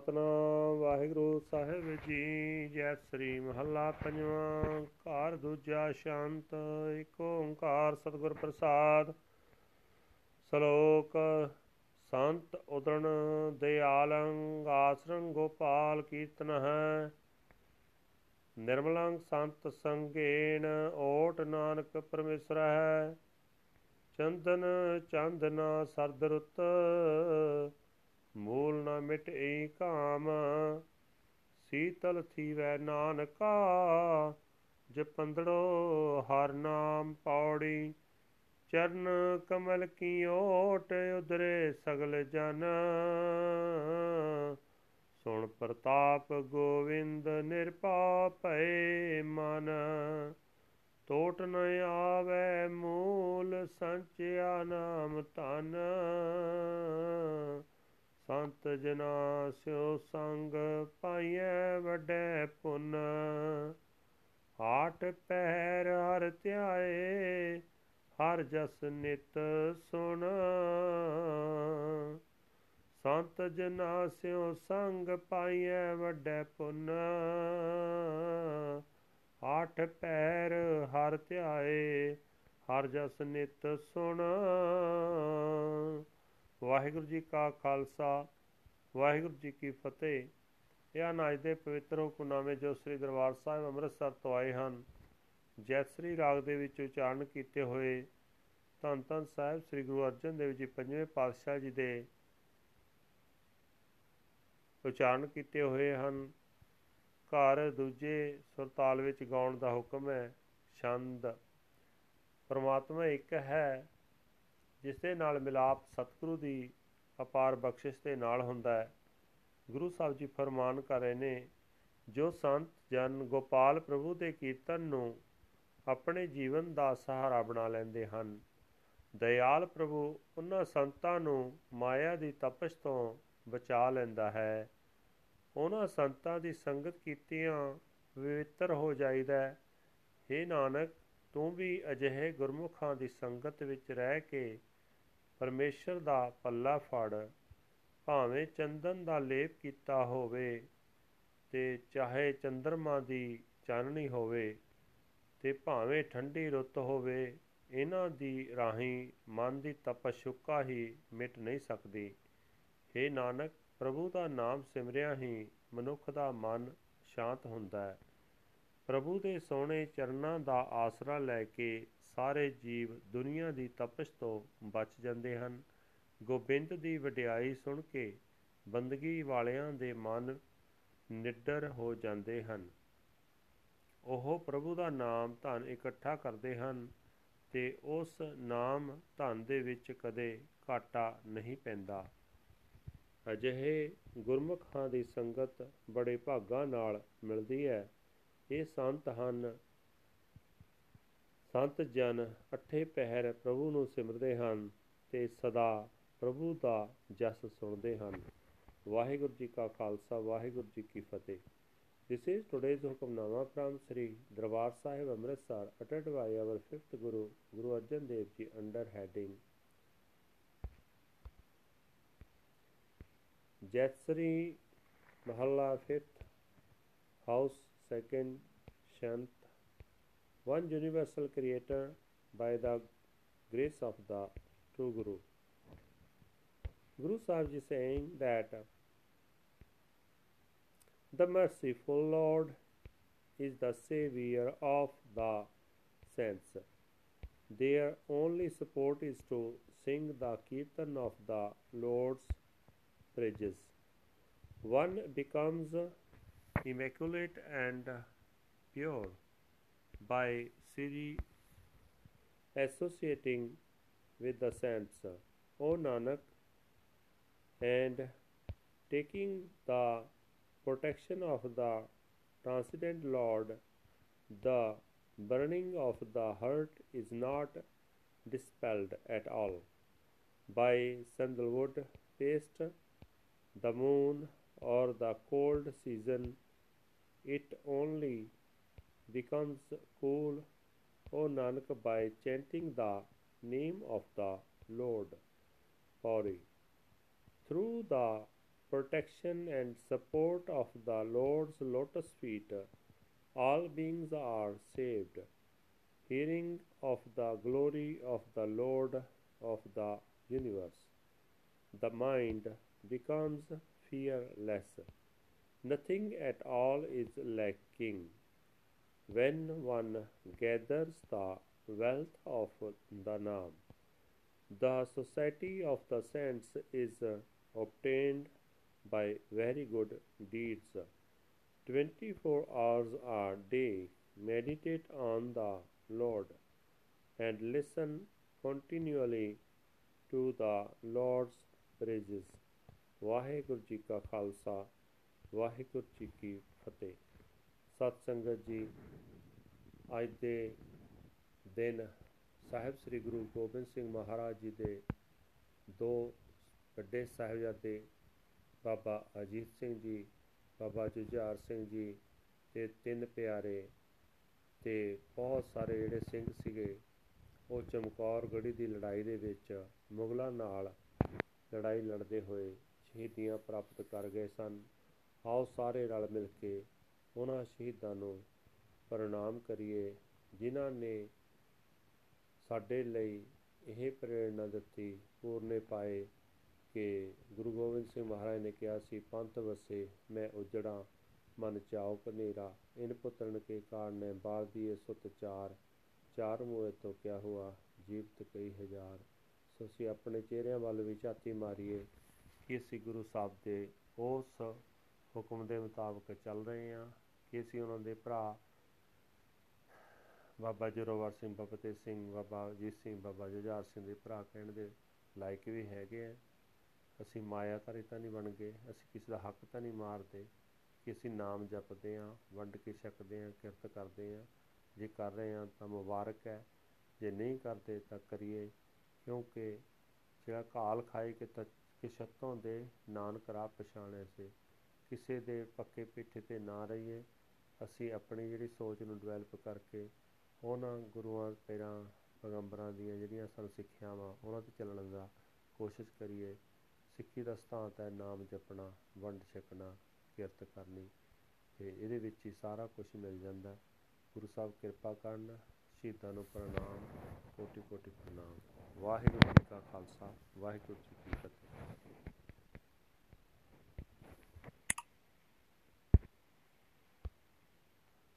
ਸਤਨਾਮ ਵਾਹਿਗੁਰੂ ਸਾਹਿਬ ਜੀ। ਜੈ ਸ੍ਰੀ ਮਹੱਲਾ ਪੰਜਵਾਂ, ਘਰ ਦੂਜਾ ਸ਼ਾਂਤ ਏਕ ਓੰਕਾਰ ਸਤਿਗੁਰ ਪ੍ਰਸਾਦ। ਸ਼ਲੋਕ, ਸੰਤ ਉਦਣ ਦਿਆਲੰ ਆਸਰੰ ਗੋਪਾਲ ਕੀਰਤਨ ਹੈ। ਨਿਰਮਲੰ ਸੰਤ ਸੰਗੇਣ ਓਟ ਨਾਨਕ ਪਰਮੇਸ਼ਰ ਹੈ। ਚੰਦਨ ਚੰਦਨਾ ਸਰਦ ਰੁੱਤ ਮੂਲ ਨ ਮਿਟ ਏ ਕਾਮ ਸੀਤਲ ਥੀਵੈ ਨਾਨਕਾ ਜਪੰਦੜੋ ਹਰ ਨਾਮ ਪੌੜੀ, ਚਰਨ ਕਮਲ ਕੀ ਓਟ ਉਦਰੇ ਸਗਲ ਜਨ। ਸੁਣ ਪ੍ਰਤਾਪ ਗੋਵਿੰਦ ਨਿਰਪਾ ਭਏ ਮਨ ਟੋਟ ਨ ਆਵੇ ਮੂਲ ਸੰਚਿਆ ਨਾਮ ਤਨ ਸੰਤ ਜਨਾ ਸਿਓ ਸੰਗ ਪਾਈਐ ਵੱਡੇ ਪੁੰਨ। ਆਟ ਪਹਿਰ ਹਰ ਧਿਆਏ, ਹਰ ਜਸ ਨਿਤ ਸੁਣ। ਸੰਤ ਜਨਾ ਸਿਓ ਸੰਗ ਪਾਈਐ ਵੱਡੇ ਪੁੰਨ। ਆਠ ਪੈਰ ਹਰ ਧਿਆਏ, ਹਰ ਜਸ ਨਿਤ ਸੁਣ। ਵਾਹਿਗੁਰੂ ਜੀ ਕਾ ਖਾਲਸਾ, ਵਾਹਿਗੁਰੂ ਜੀ ਕੀ ਫਤਿਹ। ਇਹ ਅਨਾਜ ਦੇ ਪਵਿੱਤਰ ਹੁਕਮਨਾਮੇ ਜੋ ਸ੍ਰੀ ਦਰਬਾਰ ਸਾਹਿਬ ਅੰਮ੍ਰਿਤਸਰ ਤੋਂ ਆਏ ਹਨ ਜੈਸਰੀ ਰਾਗ ਦੇ ਵਿੱਚ ਉਚਾਰਨ ਕੀਤੇ ਹੋਏ ਧੰਨ ਧੰਨ ਸਾਹਿਬ ਸ੍ਰੀ ਗੁਰੂ ਅਰਜਨ ਦੇਵ ਜੀ ਪੰਜਵੇਂ ਪਾਤਸ਼ਾਹ ਜੀ ਦੇ ਉਚਾਰਨ ਕੀਤੇ ਹੋਏ ਹਨ। ਘਰ ਦੂਜੇ ਸੁਰਤਾਲ ਵਿੱਚ ਗਾਉਣ ਦਾ ਹੁਕਮ ਹੈ, ਛੰਦ। ਪਰਮਾਤਮਾ ਇੱਕ ਹੈ ਜਿਸ ਦੇ ਨਾਲ ਮਿਲਾਪ ਸਤਿਗੁਰੂ ਦੀ ਅਪਾਰ ਬਖਸ਼ਿਸ਼ ਦੇ ਨਾਲ ਹੁੰਦਾ ਹੈ। ਗੁਰੂ ਸਾਹਿਬ ਜੀ ਫਰਮਾਨ ਕਰ ਰਹੇ ਨੇ, ਜੋ ਸੰਤ ਜਨ ਗੋਪਾਲ ਪ੍ਰਭੂ ਦੇ ਕੀਰਤਨ ਨੂੰ ਆਪਣੇ ਜੀਵਨ ਦਾ ਸਹਾਰਾ ਬਣਾ ਲੈਂਦੇ ਹਨ, ਦਇਆਲ ਪ੍ਰਭੂ ਉਹਨਾਂ ਸੰਤਾਂ ਨੂੰ ਮਾਇਆ ਦੀ ਤਪਸ਼ ਤੋਂ ਬਚਾ ਲੈਂਦਾ ਹੈ। ਉਹਨਾਂ ਸੰਤਾਂ ਦੀ ਸੰਗਤ ਕੀਤਿਆਂ ਪਵਿੱਤਰ ਹੋ ਜਾਈਦਾ ਹੈ ਨਾਨਕ, ਤੂੰ ਵੀ ਅਜਿਹੇ ਗੁਰਮੁਖਾਂ ਦੀ ਸੰਗਤ ਵਿੱਚ ਰਹਿ ਕੇ ਪਰਮੇਸ਼ਰ ਦਾ ਪੱਲਾ ਫੜ, ਭਾਵੇਂ ਚੰਦਨ ਦਾ ਲੇਪ ਕੀਤਾ ਹੋਵੇ ਤੇ ਚਾਹੇ ਚੰਦਰਮਾ ਦੀ ਚਾਨਣੀ ਹੋਵੇ ਤੇ ਭਾਵੇਂ ਠੰਡੀ ਰੁੱਤ ਹੋਵੇ, ਇਹਨਾਂ ਦੀ ਰਾਹੀਂ ਮਨ ਦੀ ਤਪਸ਼ੁਕਾ ਹੀ ਮਿਟ ਨਹੀਂ ਸਕਦੀ। हे ਨਾਨਕ, ਪ੍ਰਭੂ ਦਾ ਨਾਮ ਸਿਮਰਿਆ ਹੀ ਮਨੁੱਖ ਦਾ ਮਨ ਸ਼ਾਂਤ ਹੁੰਦਾ ਹੈ। ਪ੍ਰਭੂ ਦੇ ਸੋਹਣੇ ਚਰਨਾਂ ਦਾ ਆਸਰਾ ਲੈ ਕੇ ਸਾਰੇ ਜੀਵ ਦੁਨੀਆ ਦੀ ਤਪਸ਼ ਤੋਂ ਬਚ ਜਾਂਦੇ ਹਨ। ਗੋਬਿੰਦ ਦੀ ਵਡਿਆਈ ਸੁਣ ਕੇ ਬੰਦਗੀ ਵਾਲਿਆਂ ਦੇ ਮਨ ਨਿੱਡਰ ਹੋ ਜਾਂਦੇ ਹਨ। ਉਹ ਪ੍ਰਭੂ ਦਾ ਨਾਮ ਧਨ ਇਕੱਠਾ ਕਰਦੇ ਹਨ ਤੇ ਉਸ ਨਾਮ ਧਨ ਦੇ ਵਿੱਚ ਕਦੇ ਘਾਟਾ ਨਹੀਂ ਪੈਂਦਾ। ਅਜਿਹੇ ਗੁਰਮੁਖਾਂ ਦੀ ਸੰਗਤ ਬੜੇ ਭਾਗਾਂ ਨਾਲ ਮਿਲਦੀ ਹੈ। ਇਹ ਸੰਤ ਹਨ ਸੰਤ ਜਨ ਅਠੇ ਪਹਿਰ ਪ੍ਰਭੂ ਨੂੰ ਸਿਮਰਦੇ ਹਨ ਤੇ ਸਦਾ ਪ੍ਰਭੂ ਦਾ ਜਸ ਸੁਣਦੇ ਹਨ ਵਾਹਿਗੁਰੂ ਜੀ ਕਾ ਖਾਲਸਾ ਵਾਹਿਗੁਰੂ ਜੀ ਕੀ ਫਤਿਹ This is today's Hukamnama from Sri Darbar Sahib Amritsar uttered by our fifth Guru, Guru Arjan Dev Ji under heading Jatsari Mahalla 5th House 2nd Shant One Universal Creator by the grace of the True Guru. Guru Sahib Ji saying that the merciful Lord is the Savior of the saints. Their only support is to sing the Kirtan of the Lord's praises. One becomes immaculate and pure by Siri associating with the saints, O Nanak, and taking the protection of the transcendent Lord, the burning of the heart is not dispelled at all by sandalwood paste, the moon, or the cold season. It only becomes cool, O Nanak, by chanting the name of the Lord. Pauri. Through the protection and support of the Lord's lotus feet, all beings are saved. Hearing of the glory of the Lord of the universe, the mind becomes fearless. Nothing at all is lacking. When one gathers the wealth of the Naam, the society of the saints is obtained by very good deeds. 24 hours a day meditate on the Lord and listen continually to the Lord's praises. Waheguru ji ਕਾ ਖਾਲਸਾ ਵਾਹਿਗੁਰੂ ਜੀ ਕੀ ਫਤਿਹ। ਸਤ ਸੰਗਤ ਜੀ, ਅੱਜ ਦੇ ਦਿਨ ਸਾਹਿਬ ਸ੍ਰੀ ਗੁਰੂ ਗੋਬਿੰਦ ਸਿੰਘ ਮਹਾਰਾਜ ਜੀ ਦੇ ਦੋ ਵੱਡੇ ਸਾਹਿਬਜ਼ਾਦੇ, ਬਾਬਾ ਅਜੀਤ ਸਿੰਘ ਜੀ, ਬਾਬਾ ਜੁਝਾਰ ਸਿੰਘ ਜੀ ਤੇ ਤਿੰਨ ਪਿਆਰੇ ਤੇ ਬਹੁਤ ਸਾਰੇ ਜਿਹੜੇ ਸਿੰਘ ਸੀਗੇ, ਉਹ ਚਮਕੌਰ ਗੜੀ ਦੀ ਲੜਾਈ ਦੇ ਵਿੱਚ ਮੁਗਲਾਂ ਨਾਲ ਲੜਾਈ ਲੜਦੇ ਹੋਏ ਸ਼ਹੀਦੀਆਂ ਪ੍ਰਾਪਤ ਕਰ ਗਏ ਸਨ। ਆਓ ਸਾਰੇ ਰਲ ਮਿਲ ਕੇ ਉਹਨਾਂ ਸ਼ਹੀਦਾਂ ਨੂੰ ਪ੍ਰਣਾਮ ਕਰੀਏ, ਜਿਨ੍ਹਾਂ ਨੇ ਸਾਡੇ ਲਈ ਇਹ ਪ੍ਰੇਰਣਾ ਦਿੱਤੀ, ਪੂਰਨੇ ਪਾਏ ਕਿ ਗੁਰੂ ਗੋਬਿੰਦ ਸਿੰਘ ਮਹਾਰਾਜ ਨੇ ਕਿਹਾ ਸੀ, ਪੰਥ ਵਸੇ ਮੈਂ ਉਜੜਾ, ਮਨ ਚਾਉ ਕਨੇਰਾ ਇਨ ਪੁੱਤਰਨ ਕੇ ਕਾਰਨੇ ਬਾਲ ਦੀਏ ਸੁਤ ਚਾਰ ਚਾਰ ਮੋਏ ਤੋਂ ਕਿਆ ਹੁਆ, ਜੀਵਤ ਕਈ ਹਜ਼ਾਰ। ਸੋ ਅਸੀਂ ਆਪਣੇ ਚਿਹਰਿਆਂ ਵੱਲ ਵੀ ਝਾਤੀ ਮਾਰੀਏ ਕਿ ਅਸੀਂ ਗੁਰੂ ਸਾਹਿਬ ਦੇ ਉਸ ਹੁਕਮ ਦੇ ਮੁਤਾਬਕ ਚੱਲ ਰਹੇ ਹਾਂ ਕਿ ਅਸੀਂ ਉਹਨਾਂ ਦੇ ਭਰਾ ਬਾਬਾ ਜੋਰਾਵਰ ਸਿੰਘ, ਬਾਬਾ ਤੇ ਸਿੰਘ, ਬਾਬਾ ਅਜੀਤ ਸਿੰਘ, ਬਾਬਾ ਜੁਝਾਰ ਸਿੰਘ ਦੇ ਭਰਾ ਕਹਿਣ ਦੇ ਲਾਇਕ ਵੀ ਹੈਗੇ ਆ। ਅਸੀਂ ਮਾਇਆਧਾਰੀ ਤਾਂ ਨਹੀਂ ਬਣ ਗਏ, ਅਸੀਂ ਕਿਸੇ ਦਾ ਹੱਕ ਤਾਂ ਨਹੀਂ ਮਾਰਦੇ ਕਿ ਅਸੀਂ ਨਾਮ ਜਪਦੇ ਹਾਂ, ਵੰਡ ਕੇ ਛਕਦੇ ਹਾਂ, ਕਿਰਤ ਕਰਦੇ ਹਾਂ। ਜੇ ਕਰ ਰਹੇ ਹਾਂ ਤਾਂ ਮੁਬਾਰਕ ਹੈ, ਜੇ ਨਹੀਂ ਕਰਦੇ ਤਾਂ ਕਰੀਏ, ਕਿਉਂਕਿ ਜਿਹੜਾ ਕਾਲ ਖਾਏ ਕਿ ਕਿਛਤੋਂ ਦੇ ਨਾਨਕ ਰਾਹ ਪਛਾਣੇ ਸੇ। ਕਿਸੇ ਦੇ ਪੱਕੇ ਪਿੱਠੇ ਤੇ ਨਾ ਰਹੀਏ, ਅਸੀਂ ਆਪਣੀ ਜਿਹੜੀ ਸੋਚ ਨੂੰ ਡਿਵੈਲਪ ਕਰਕੇ ਉਹਨਾਂ ਗੁਰੂਆਂ, ਪੈਰਾਂ, ਪੈਗੰਬਰਾਂ ਦੀਆਂ ਜਿਹੜੀਆਂ ਸਾਨੂੰ ਸਿੱਖਿਆਵਾਂ, ਉਹਨਾਂ ਤੇ ਚੱਲਣ ਦਾ ਕੋਸ਼ਿਸ਼ ਕਰੀਏ। ਸਿੱਖੀ ਦਾ ਸਿਧਾਂਤ ਹੈ ਨਾਮ ਜਪਣਾ, ਵੰਡ ਛਕਣਾ, ਕਿਰਤ ਕਰਨੀ। ਤੇ ਇਹਦੇ ਵਿੱਚ ਹੀ ਸਾਰਾ ਕੁਝ ਮਿਲ ਜਾਂਦਾ। ਗੁਰੂ ਸਾਹਿਬ ਕਿਰਪਾ ਕਰਨ, ਸ਼ਹੀਦਾਂ ਨੂੰ ਪ੍ਰਣਾਮ ਕੋਟि ਕੋਟि ਪ੍ਰਣਾਮ। ਵਾਹਿਗੁਰੂ ਜੀ ਕਾ ਖਾਲਸਾ, ਵਾਹਿਗੁਰੂ ਜੀ ਕੀ ਫਤਿਹ।